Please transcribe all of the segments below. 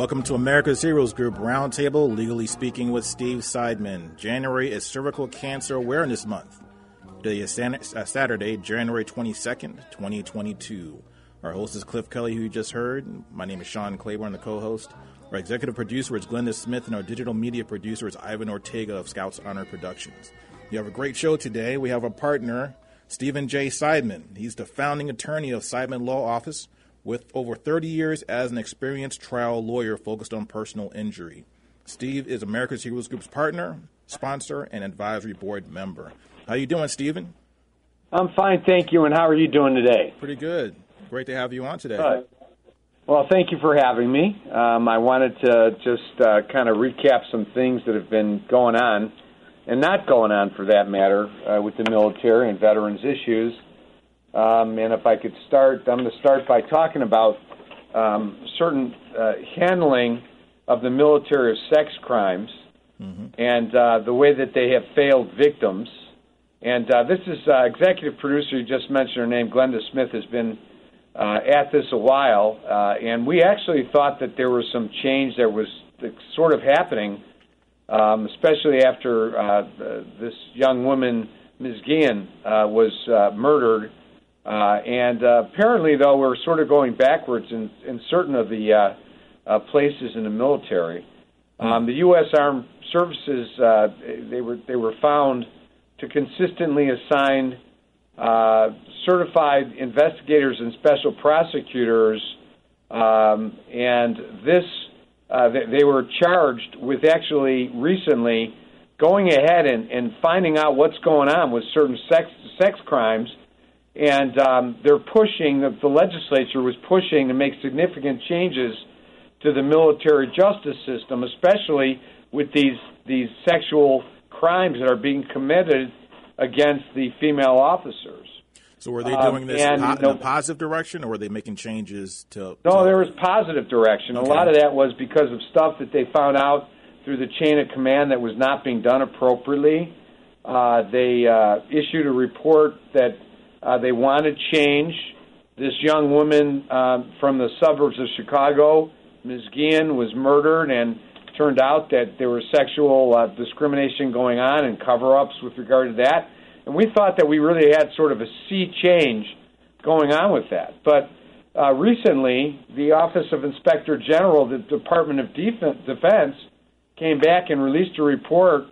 welcome to America's Heroes Group Roundtable, legally speaking with Steve Seidman. January is Cervical Cancer Awareness Month. Today is uh, Saturday, January 22nd, 2022. Our host is Cliff Kelly, who you just heard. My name is Sean Claiborne, the co host. Our executive producer is Glenda Smith, and our digital media producer is Ivan Ortega of Scouts Honor Productions. We have a great show today. We have a partner, Stephen J. Seidman. He's the founding attorney of Seidman Law Office with over 30 years as an experienced trial lawyer focused on personal injury. Steve is America's Heroes Group's partner, sponsor, and advisory board member. How you doing, Stephen? I'm fine, thank you. And how are you doing today? Pretty good. Great to have you on today. Good. Well, thank you for having me. Um, I wanted to just uh, kind of recap some things that have been going on, and not going on for that matter, uh, with the military and veterans issues. Um, and if I could start, I'm going to start by talking about um, certain uh, handling of the military of sex crimes mm-hmm. and uh, the way that they have failed victims. And uh, this is uh, executive producer you just mentioned her name, Glenda Smith, has been uh, at this a while, uh, and we actually thought that there was some change that was sort of happening, um, especially after uh, this young woman, Ms. Uh, was uh, murdered uh, and uh, apparently, though, we're sort of going backwards in, in certain of the uh, uh, places in the military. Um, the U.S. Armed Services uh, they were they were found to consistently assign uh, certified investigators and special prosecutors, um, and this uh, they, they were charged with actually recently going ahead and, and finding out what's going on with certain sex sex crimes and um, they're pushing. The, the legislature was pushing to make significant changes to the military justice system, especially with these these sexual crimes that are being committed against the female officers. So were they doing this um, and, in a positive direction, or were they making changes to? No, there was positive direction. Okay. A lot of that was because of stuff that they found out through the chain of command that was not being done appropriately. Uh, they uh, issued a report that uh, they want to change. This young woman uh, from the suburbs of Chicago, Ms. Guillen, was murdered, and turned out that there was sexual uh, discrimination going on and cover-ups with regard to that. And we thought that we really had sort of a sea change going on with that. But uh, recently, the Office of Inspector General, the Department of Defense, came back and released a report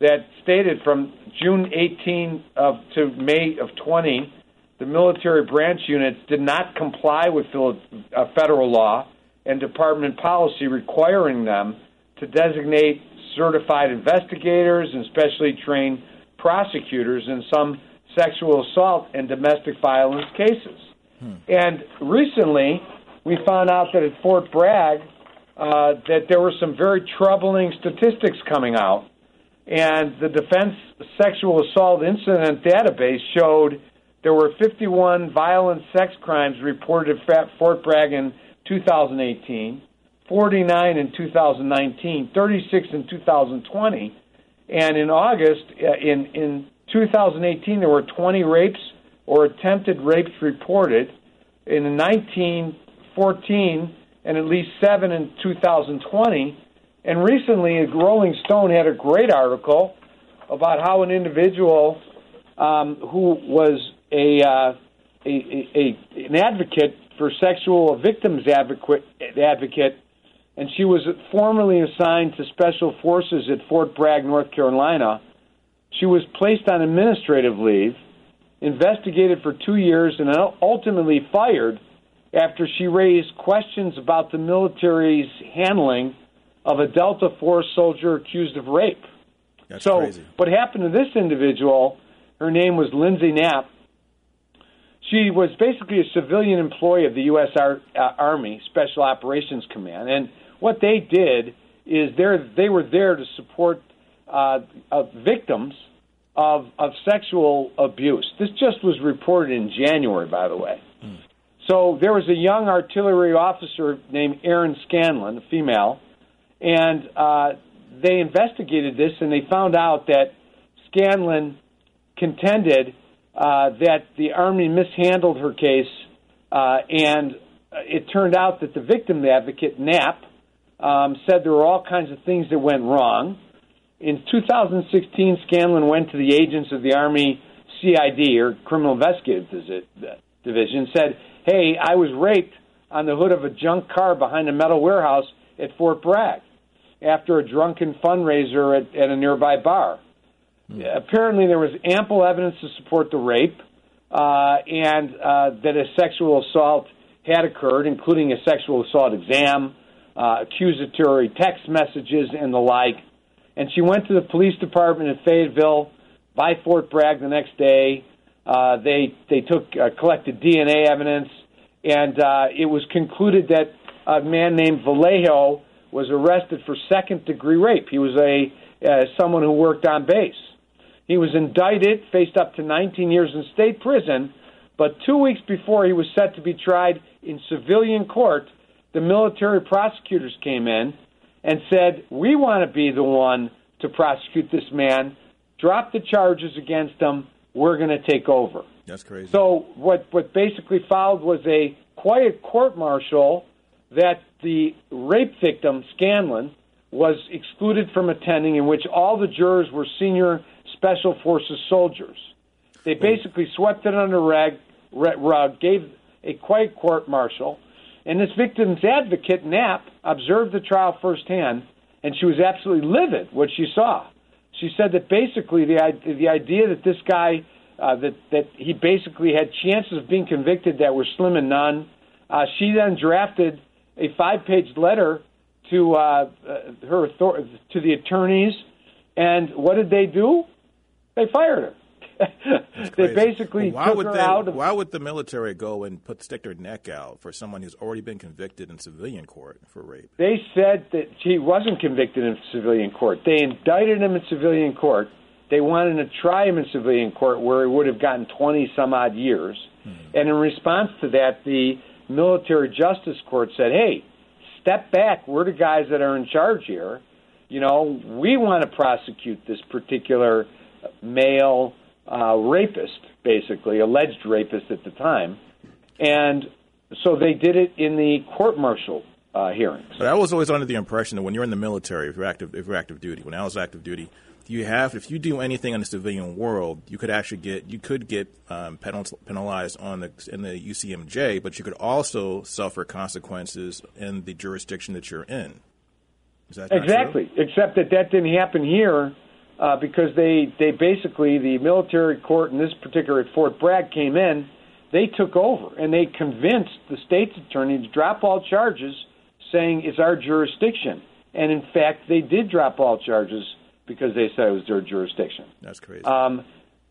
that stated from June 18 of to May of 20, the military branch units did not comply with uh, federal law and department policy requiring them to designate certified investigators and specially trained prosecutors in some sexual assault and domestic violence cases. Hmm. And recently, we found out that at Fort Bragg, uh, that there were some very troubling statistics coming out and the Defense Sexual Assault Incident Database showed there were 51 violent sex crimes reported at Fort Bragg in 2018, 49 in 2019, 36 in 2020, and in August uh, in in 2018 there were 20 rapes or attempted rapes reported. In 19 14 and at least seven in 2020. And recently, Rolling Stone had a great article about how an individual um, who was a, uh, a, a, an advocate for sexual victims advocate, advocate, and she was formerly assigned to special forces at Fort Bragg, North Carolina. She was placed on administrative leave, investigated for two years, and ultimately fired after she raised questions about the military's handling of a Delta Force soldier accused of rape. That's so, crazy. what happened to this individual? Her name was Lindsay Knapp. She was basically a civilian employee of the U.S. Ar- uh, Army Special Operations Command, and what they did is they were there to support uh, uh, victims of of sexual abuse. This just was reported in January, by the way. Mm. So there was a young artillery officer named Erin Scanlon, a female, and uh, they investigated this and they found out that Scanlon contended uh, that the Army mishandled her case, uh, and it turned out that the victim advocate, Knapp, um, said there were all kinds of things that went wrong. In 2016, Scanlon went to the agents of the Army CID, or Criminal Investigative Division, said, hey, I was raped on the hood of a junk car behind a metal warehouse at Fort Bragg after a drunken fundraiser at, at a nearby bar. Mm. Apparently, there was ample evidence to support the rape uh, and uh, that a sexual assault had occurred, including a sexual assault exam, uh, accusatory text messages, and the like. And she went to the police department in Fayetteville by Fort Bragg the next day. Uh, they they took uh, collected DNA evidence, and uh, it was concluded that a man named Vallejo was arrested for second degree rape. He was a uh, someone who worked on base. He was indicted, faced up to 19 years in state prison, but two weeks before he was set to be tried in civilian court, the military prosecutors came in and said, "We want to be the one to prosecute this man. Drop the charges against him." we're going to take over. That's crazy. So what what basically followed was a quiet court martial that the rape victim Scanlon was excluded from attending, in which all the jurors were senior special forces soldiers. They basically swept it under rag, rug, gave a quiet court martial, and this victim's advocate Knapp observed the trial firsthand, and she was absolutely livid what she saw. She said that basically the the idea that this guy uh, that that he basically had chances of being convicted that were slim and none. Uh, she then drafted a five-page letter to uh, uh her author- to the attorneys, and what did they do? They fired her. they basically why took would her they, out. Of, why would the military go and put stick their neck out for someone who's already been convicted in civilian court for rape? They said that he wasn't convicted in civilian court. They indicted him in civilian court. They wanted to try him in civilian court where he would have gotten 20 some odd years. Mm-hmm. And in response to that, the military justice court said, hey, step back. We're the guys that are in charge here. You know, we want to prosecute this particular male uh, rapist, basically, alleged rapist at the time. And so they did it in the court martial uh, hearings. But I was always under the impression that when you're in the military, if you're active, if you're active duty, when I was active duty, you have if you do anything in the civilian world, you could actually get you could get um, penalized on the in the UCMJ, but you could also suffer consequences in the jurisdiction that you're in. That exactly? Except that that didn't happen here uh, because they they basically the military court in this particular at Fort Bragg came in, they took over and they convinced the state's attorney to drop all charges, saying it's our jurisdiction. And in fact, they did drop all charges because they said it was their jurisdiction. That's crazy. Um,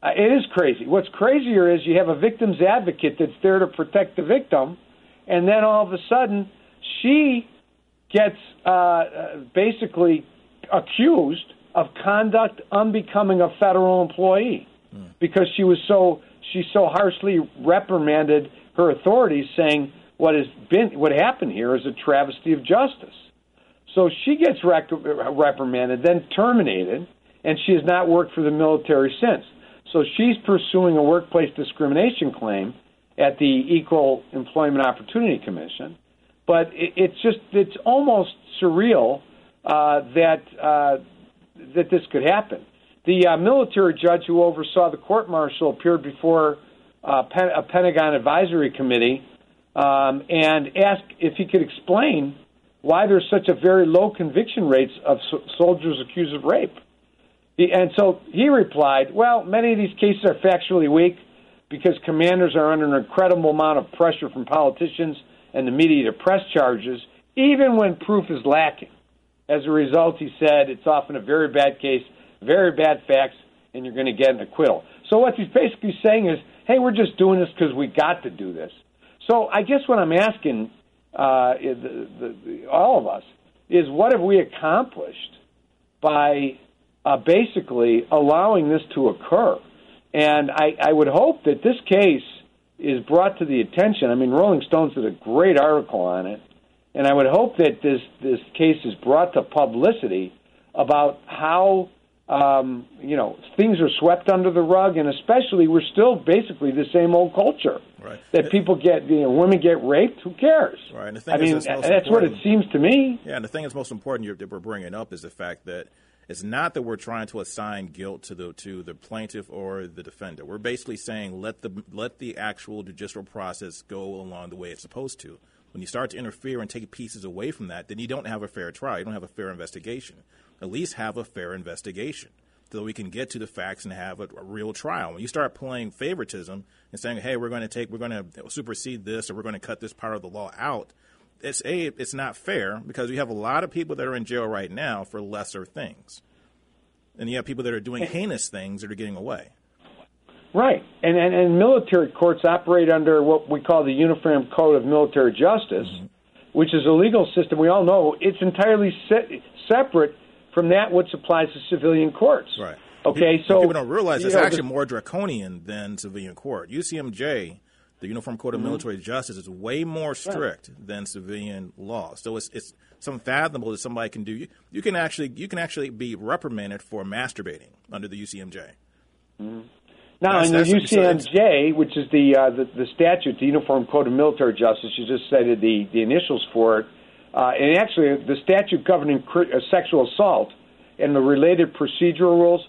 uh, it is crazy. What's crazier is you have a victim's advocate that's there to protect the victim, and then all of a sudden she gets uh, uh basically accused of conduct unbecoming a federal employee mm. because she was so she so harshly reprimanded her authorities, saying what has been what happened here is a travesty of justice. So she gets rec- reprimanded, then terminated, and she has not worked for the military since. So she's pursuing a workplace discrimination claim at the Equal Employment Opportunity Commission. but it, it's just it's almost surreal uh, that uh, that this could happen. The uh, military judge who oversaw the court martial appeared before uh, Pen- a Pentagon advisory committee um, and asked if he could explain why there's such a very low conviction rates of so- soldiers accused of rape. And so he replied, "Well, many of these cases are factually weak because commanders are under an incredible amount of pressure from politicians and the media to press charges, even when proof is lacking. As a result, he said it's often a very bad case, very bad facts, and you're going to get an acquittal. So what he's basically saying is, hey, we're just doing this because we got to do this. So I guess what I'm asking uh, the, the, all of us is, what have we accomplished by uh, basically allowing this to occur? And I, I would hope that this case is brought to the attention. I mean, Rolling Stones did a great article on it, and I would hope that this this case is brought to publicity about how um, you know things are swept under the rug, and especially we're still basically the same old culture. Right. That people get, you know, women get raped. Who cares? Right. And the thing I is mean, that's that's what it seems to me. Yeah, and the thing that's most important you're, that we're bringing up is the fact that it's not that we're trying to assign guilt to the to the plaintiff or the defendant. We're basically saying let the let the actual judicial process go along the way it's supposed to. When you start to interfere and take pieces away from that, then you don't have a fair trial. You don't have a fair investigation. At least have a fair investigation so we can get to the facts and have a, a real trial. When you start playing favoritism and saying, "Hey, we're going to take, we're going to supersede this, or we're going to cut this part of the law out," it's a it's not fair because you have a lot of people that are in jail right now for lesser things, and you have people that are doing heinous things that are getting away. Right, and, and and military courts operate under what we call the Uniform Code of Military Justice, Mm-hmm. which is a legal system. We all know it's entirely se- separate from that which applies to civilian courts. Right. Okay, Pe- so people don't realize it's know, actually more draconian than civilian court. UCMJ, the Uniform Code of Mm-hmm. Military Justice, is way more strict than civilian law. So it's it's unfathomable that somebody can do. You, you can actually you can actually be reprimanded for masturbating under the UCMJ. Now, That's- in the that's- so it's- UCMJ, which is the, uh, the the statute, the Uniform Code of Military Justice, you just cited the the initials for it, uh, and actually the statute governing uh, sexual assault and the related procedural rules.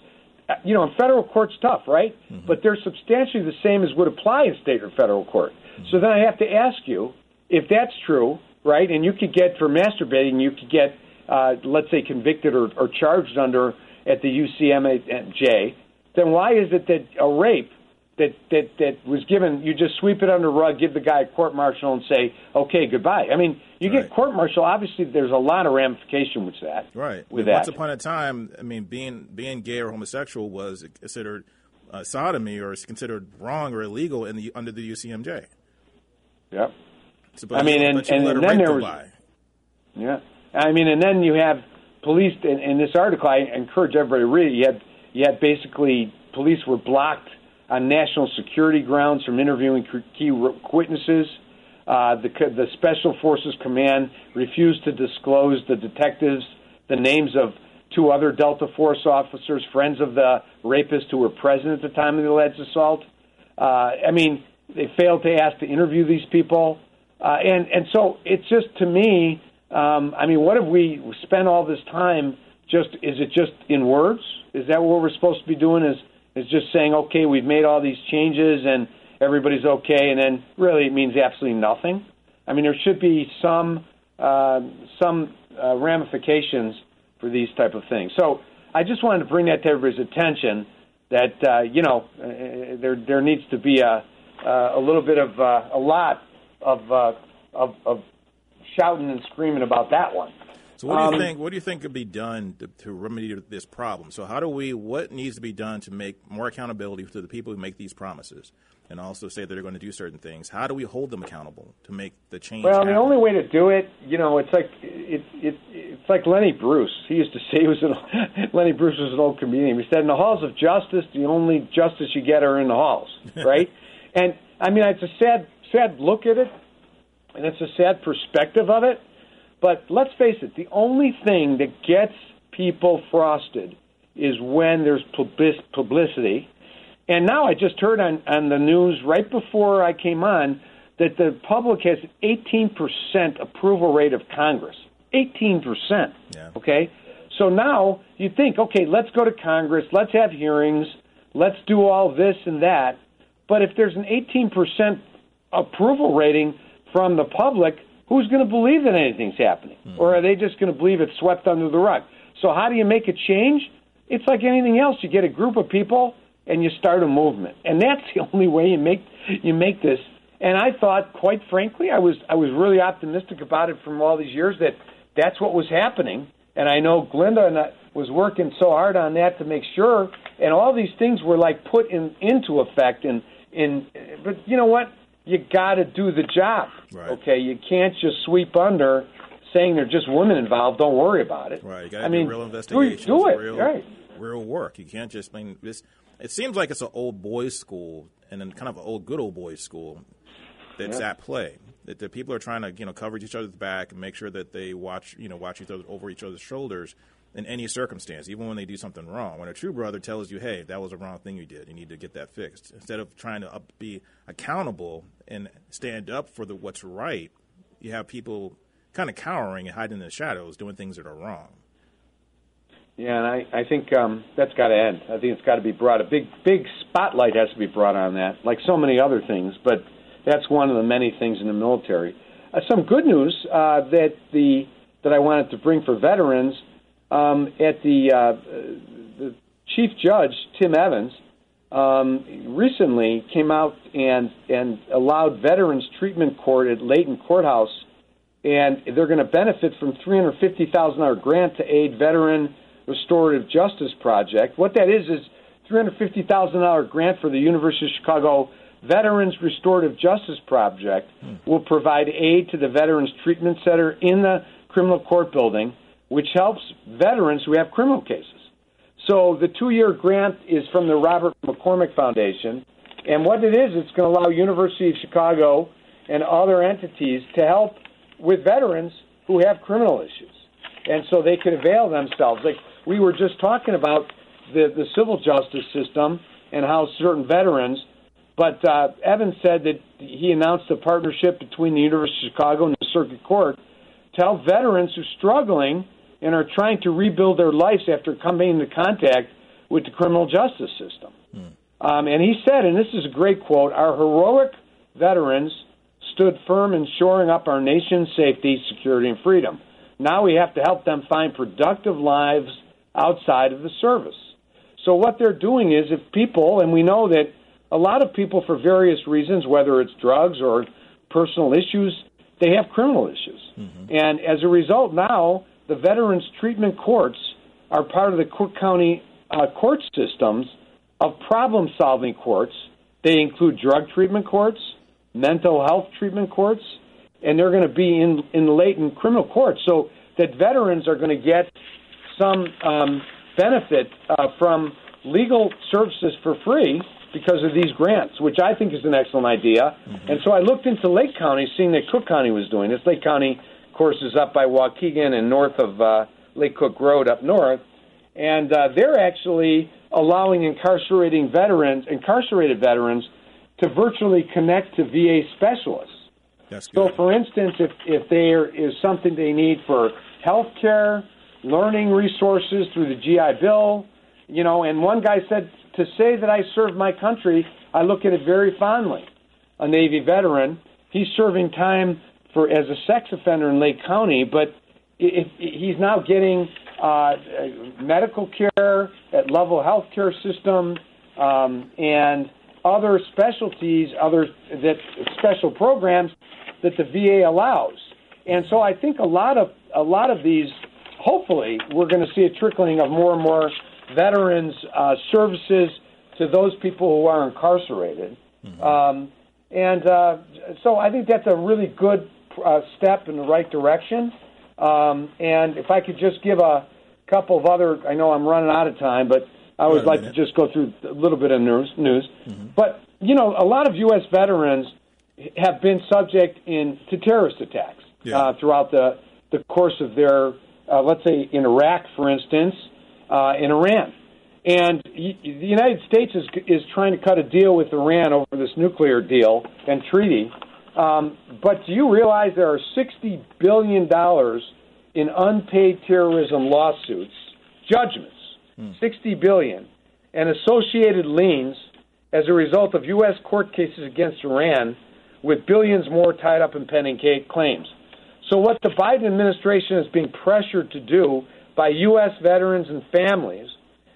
uh, You know, in federal court's tough, right? But they're substantially the same as would apply in state or federal court. So then I have to ask you if that's true, right? And you could get for masturbating, you could get, uh, let's say, convicted or, or charged under at the UCMJ then why is it that a rape that, that, that was given, you just sweep it under the rug, give the guy a court martial, and say, okay, goodbye? I mean, you Right. get court martial, obviously, there's a lot of ramification with that. Right. With Once that. upon a time, I mean, being being gay or homosexual was considered uh, sodomy or is considered wrong or illegal in the under the UCMJ. Yep. I mean, you- and- and then there was-. Yeah. I mean, and then you have police in, in this article. I encourage everybody to read it. You had you had basically police were blocked on national security grounds from interviewing key witnesses. Uh, the the Special Forces Command refused to disclose the detectives the names of two other Delta Force officers, friends of the rapist who were present at the time of the alleged assault. Uh, I mean, they failed to ask to interview these people, uh, and and so it's just to me. Um, I mean, what have we spent all this time? Just is it just in words? Is that what we're supposed to be doing? Is is just saying, okay, we've made all these changes and everybody's okay, and then really it means absolutely nothing. I mean, there should be some uh, some uh, ramifications for these type of things. So I just wanted to bring that to everybody's attention that uh, you know uh, there there needs to be a uh, a little bit of uh, a lot of, of of shouting and screaming about that one. So what do you Um, think? What do you think could be done to, to remedy this problem? So how do we? What needs to be done to make more accountability to the people who make these promises, and also say that they're going to do certain things? How do we hold them accountable to make the change? Well, the only way to do it, you know, it's like it, it it's like Lenny Bruce. He used to say he was an Lenny Bruce was an old comedian. He said, "In the halls of justice, the only justice you get are in the halls." Right? and I mean, it's a sad sad look at it, and it's a sad perspective of it. But let's face it, the only thing that gets people frosted is when there's publicity. And now I just heard on, on the news right before I came on that the public has 18% approval rate of Congress. 18%. Yeah. Okay? So now you think, okay, let's go to Congress, let's have hearings, let's do all this and that. But if there's an 18% approval rating from the public, who's going to believe that anything's happening? Mm-hmm. Or are they just going to believe it's swept under the rug? So how do you make a change? It's like anything else. You get a group of people and you start a movement. And that's the only way you make you make this. And I thought, quite frankly, I was I was really optimistic about it from all these years that that's what was happening. And I know Glenda and I was working so hard on that to make sure. And all these things were like put in into effect. And in but you know what? You got to do the job. Right. Okay, you can't just sweep under saying there's just women involved. Don't worry about it. Right. You got to do mean, real investigations. Do it. Real, right. Real work. You can't just I mean this. It seems like it's an old boys' school and then kind of an old good old boys' school that's Yeah. at play. That the people are trying to you know cover each other's back and make sure that they watch you know watch each other over each other's shoulders in any circumstance, even when they do something wrong. When a true brother tells you, "Hey, that was a wrong thing you did. You need to get that fixed," instead of trying to up, be accountable and stand up for the what's right, you have people kind of cowering and hiding in the shadows, doing things that are wrong. Yeah, and I, I think um, that's got to end. I think it's got to be brought. A big, big spotlight has to be brought on that, like so many other things. But that's one of the many things in the military. Uh, some good news uh, that the that I wanted to bring for veterans um, at the uh, the chief judge Tim Evans um, recently came out and and allowed Veterans Treatment Court at Leighton Courthouse, and they're going to benefit from three hundred fifty thousand dollar grant to aid veteran restorative justice project. What that is is three hundred fifty thousand dollar grant for the University of Chicago Veterans Restorative Justice Project will provide aid to the Veterans Treatment Center in the criminal court building, which helps veterans who have criminal cases. So the two-year grant is from the Robert McCormick Foundation, and what it is, it's going to allow University of Chicago and other entities to help with veterans who have criminal issues, and so they can avail themselves. Like we were just talking about the the civil justice system and how certain veterans. But uh, Evans said that he announced a partnership between the University of Chicago and the Circuit Court to help veterans who are struggling and are trying to rebuild their lives after coming into contact with the criminal justice system. Um, and he said, and this is a great quote Our heroic veterans stood firm in shoring up our nation's safety, security, and freedom. Now we have to help them find productive lives outside of the service. So, what they're doing is if people, and we know that a lot of people, for various reasons, whether it's drugs or personal issues, they have criminal issues. And as a result, now the Veterans Treatment Courts are part of the Cook County uh, court systems of problem solving courts. They include drug treatment courts, mental health treatment courts, and they're going to be in, in Leighton criminal courts. So that veterans are going to get some um, benefit uh, from legal services for free because of these grants, which I think is an excellent idea. And so I looked into Lake County, seeing that Cook County was doing this. Lake County, of course, is up by Waukegan and north of uh, Lake Cook Road up north, and uh, they're actually allowing incarcerating veterans, incarcerated veterans, to virtually connect to VA specialists. That's So, for instance, if if there is something they need for health care, learning resources through the GI Bill, you know, and one guy said to say that I served my country, I look at it very fondly. A Navy veteran, he's serving time for as a sex offender in Lake County, but if, he's now getting uh, medical care at Lovell health care system um, and other specialties, other that special programs that the VA allows. And so I think a lot of a lot of these, hopefully, we're going to see a trickling of more and more veterans uh, services to those people who are incarcerated. Um, and uh, so I think that's a really good uh, step in the right direction. Um, and if I could just give a couple of other, I know I'm running out of time, but I always like to just go through a little bit of news. news. But you know, a lot of U.S. veterans have been subject in to terrorist attacks Yeah. uh, throughout the the course of their, uh, let's say, in Iraq, for instance, uh, in Iran. And y- the United States is is trying to cut a deal with Iran over this nuclear deal and treaty. Um, but do you realize there are $60 billion in unpaid terrorism lawsuits, judgments, hmm. 60 billion, and associated liens as a result of U.S. court cases against Iran, with billions more tied up in pending claims. So, what the Biden administration is being pressured to do by U.S. veterans and families,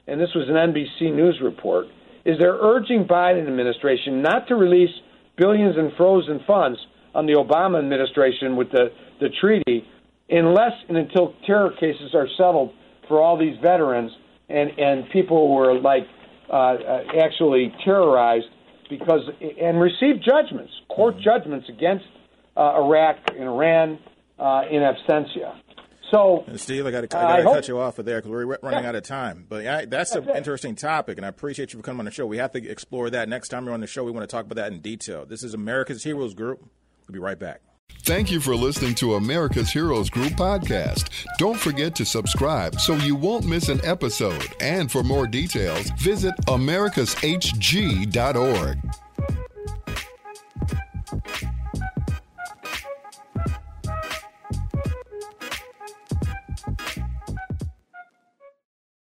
and this was an NBC News report, is they're urging Biden administration not to release billions in frozen funds on the Obama administration with the, the treaty unless and until terror cases are settled for all these veterans and, and people who were like uh, uh, actually terrorized because and received judgments, court mm-hmm. judgments against uh, Iraq and Iran uh, in absentia. So, and Steve, I got uh, to cut you off of there because we're running yeah. out of time. But yeah, that's, that's an it. interesting topic, and I appreciate you for coming on the show. We have to explore that next time you're on the show. We want to talk about that in detail. This is America's Heroes Group. We'll be right back. Thank you for listening to America's Heroes Group podcast. Don't forget to subscribe so you won't miss an episode. And for more details, visit americashg.org.